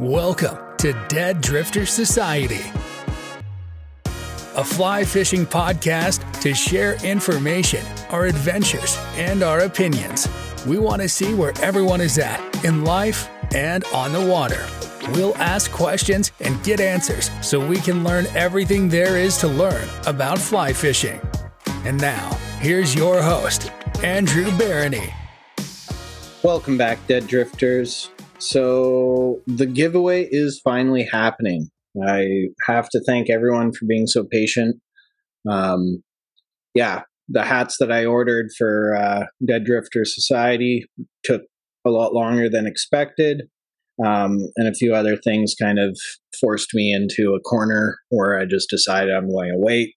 Welcome to Dead Drifter Society, a fly fishing podcast to share information, our adventures, and our opinions. We want to see where everyone is at in life and on the water. We'll ask questions and get answers so we can learn everything there is to learn about fly fishing. And now, here's your host, Andrew Barony. Welcome back, Dead Drifters. So the giveaway is finally happening. I have to thank everyone for being so patient. Um, yeah, the hats that I ordered for uh, Dead Drifter Society took a lot longer than expected. Um, and a few other things kind of forced me into a corner where I just decided I'm going to wait.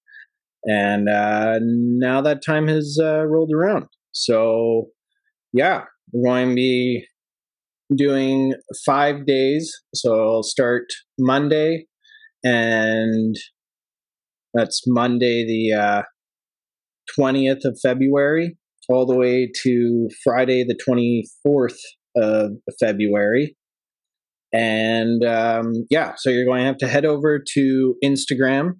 And uh, now that time has uh, rolled around. So, yeah, we're going to be doing five days. So I'll start Monday, and that's Monday, the uh, 20th of February, all the way to Friday, the 24th of February. And um, yeah, so you're going to have to head over to Instagram.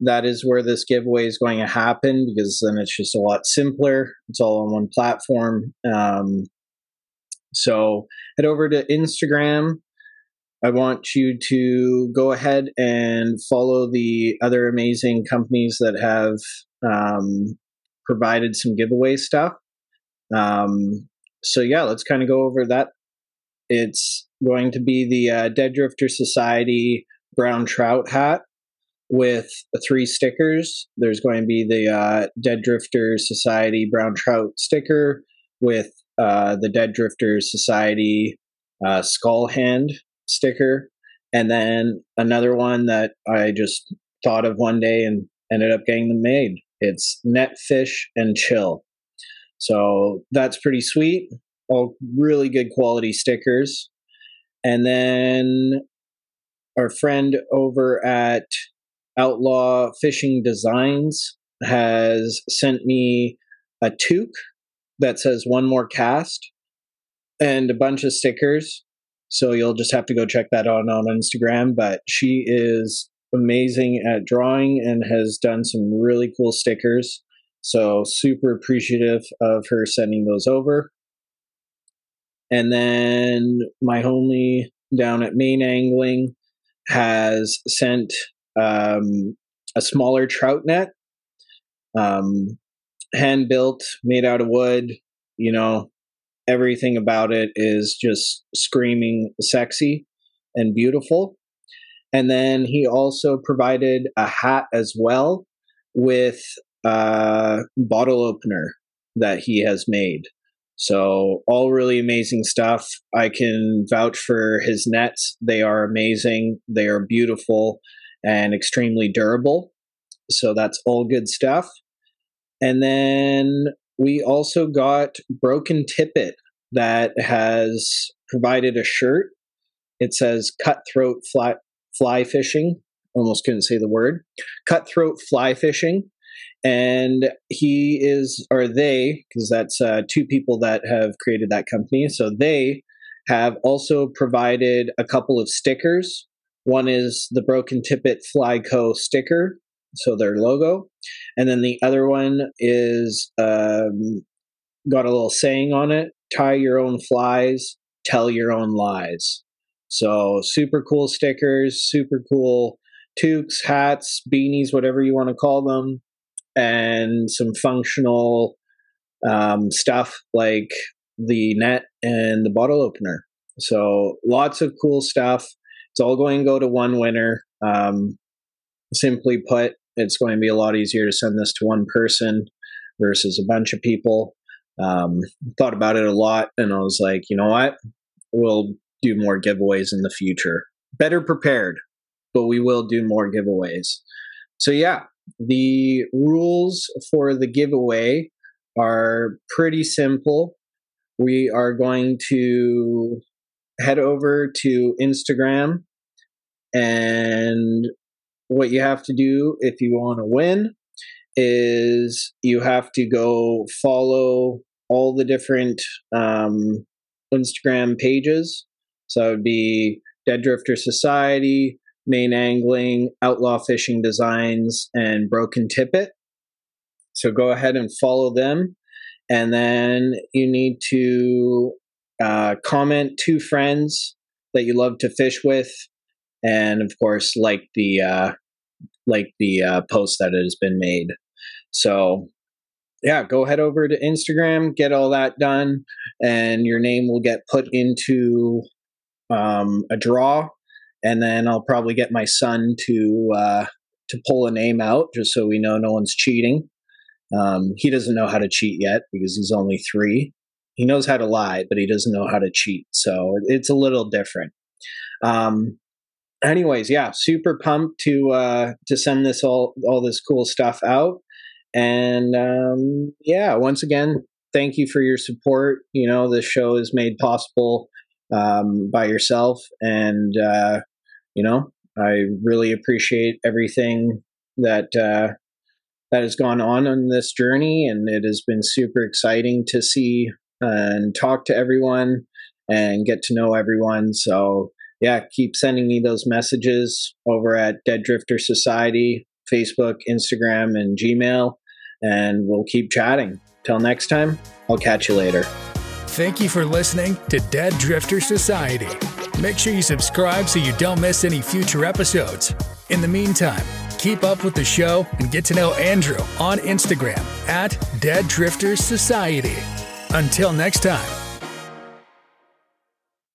That is where this giveaway is going to happen because then it's just a lot simpler. It's all on one platform. Um, so head over to Instagram. I want you to go ahead and follow the other amazing companies that have um, provided some giveaway stuff. Um, so yeah, let's kind of go over that. It's going to be the uh, Dead Drifter Society brown trout hat with three stickers. There's going to be the uh, Dead Drifter Society brown trout sticker with uh, the Dead Drifters Society uh, skull hand sticker, and then another one that I just thought of one day and ended up getting them made. It's net fish and chill. So that's pretty sweet. All really good quality stickers. And then our friend over at Outlaw Fishing Designs has sent me a toque that says one more cast and a bunch of stickers. So you'll just have to go check that out on Instagram. But she is amazing at drawing and has done some really cool stickers. So super appreciative of her sending those over. And then my homie down at Mayne Angling has sent um, a smaller trout net. Um, hand built, made out of wood. You know, everything about it is just screaming sexy and beautiful. And then he also provided a hat as well with a bottle opener that he has made. So, all really amazing stuff. I can vouch for his nets. They are amazing, they are beautiful and extremely durable. So, that's all good stuff. And then we also got Broken Tippet that has provided a shirt. It says cutthroat fly, fly fishing. Almost couldn't say the word. Cutthroat fly fishing. And he is, or they, because that's uh, two people that have created that company. So they have also provided a couple of stickers. One is the Broken Tippet Fly Co. sticker, so their logo. And then the other one is um, got a little saying on it tie your own flies, tell your own lies. So super cool stickers, super cool toques, hats, beanies, whatever you want to call them, and some functional um, stuff like the net and the bottle opener. So lots of cool stuff. It's all going to go to one winner. Um, simply put, it's going to be a lot easier to send this to one person versus a bunch of people. Um, thought about it a lot, and I was like, you know what? We'll do more giveaways in the future. Better prepared, but we will do more giveaways. So, yeah, the rules for the giveaway are pretty simple. We are going to head over to Instagram and what you have to do if you want to win is you have to go follow all the different um, Instagram pages. So it would be Dead Drifter Society, Mayne Angling, Outlaw Fishing Designs, and Broken Tippet. So go ahead and follow them. And then you need to uh, comment two friends that you love to fish with, and of course, like the uh, like the uh, post that it has been made. So yeah, go head over to Instagram, get all that done, and your name will get put into um, a draw. And then I'll probably get my son to uh, to pull a name out just so we know no one's cheating. Um, he doesn't know how to cheat yet because he's only three. He knows how to lie, but he doesn't know how to cheat. So it's a little different. Um, anyways, yeah, super pumped to uh, to send this all all this cool stuff out. And um, yeah, once again, thank you for your support. You know, this show is made possible um, by yourself, and uh, you know, I really appreciate everything that uh, that has gone on on this journey, and it has been super exciting to see and talk to everyone and get to know everyone. So yeah, keep sending me those messages over at Dead Drifter Society, Facebook, Instagram, and Gmail, and we'll keep chatting. Till next time, I'll catch you later. Thank you for listening to Dead Drifter Society. Make sure you subscribe so you don't miss any future episodes. In the meantime, keep up with the show and get to know Andrew on Instagram at Dead Drifters Society. Until next time.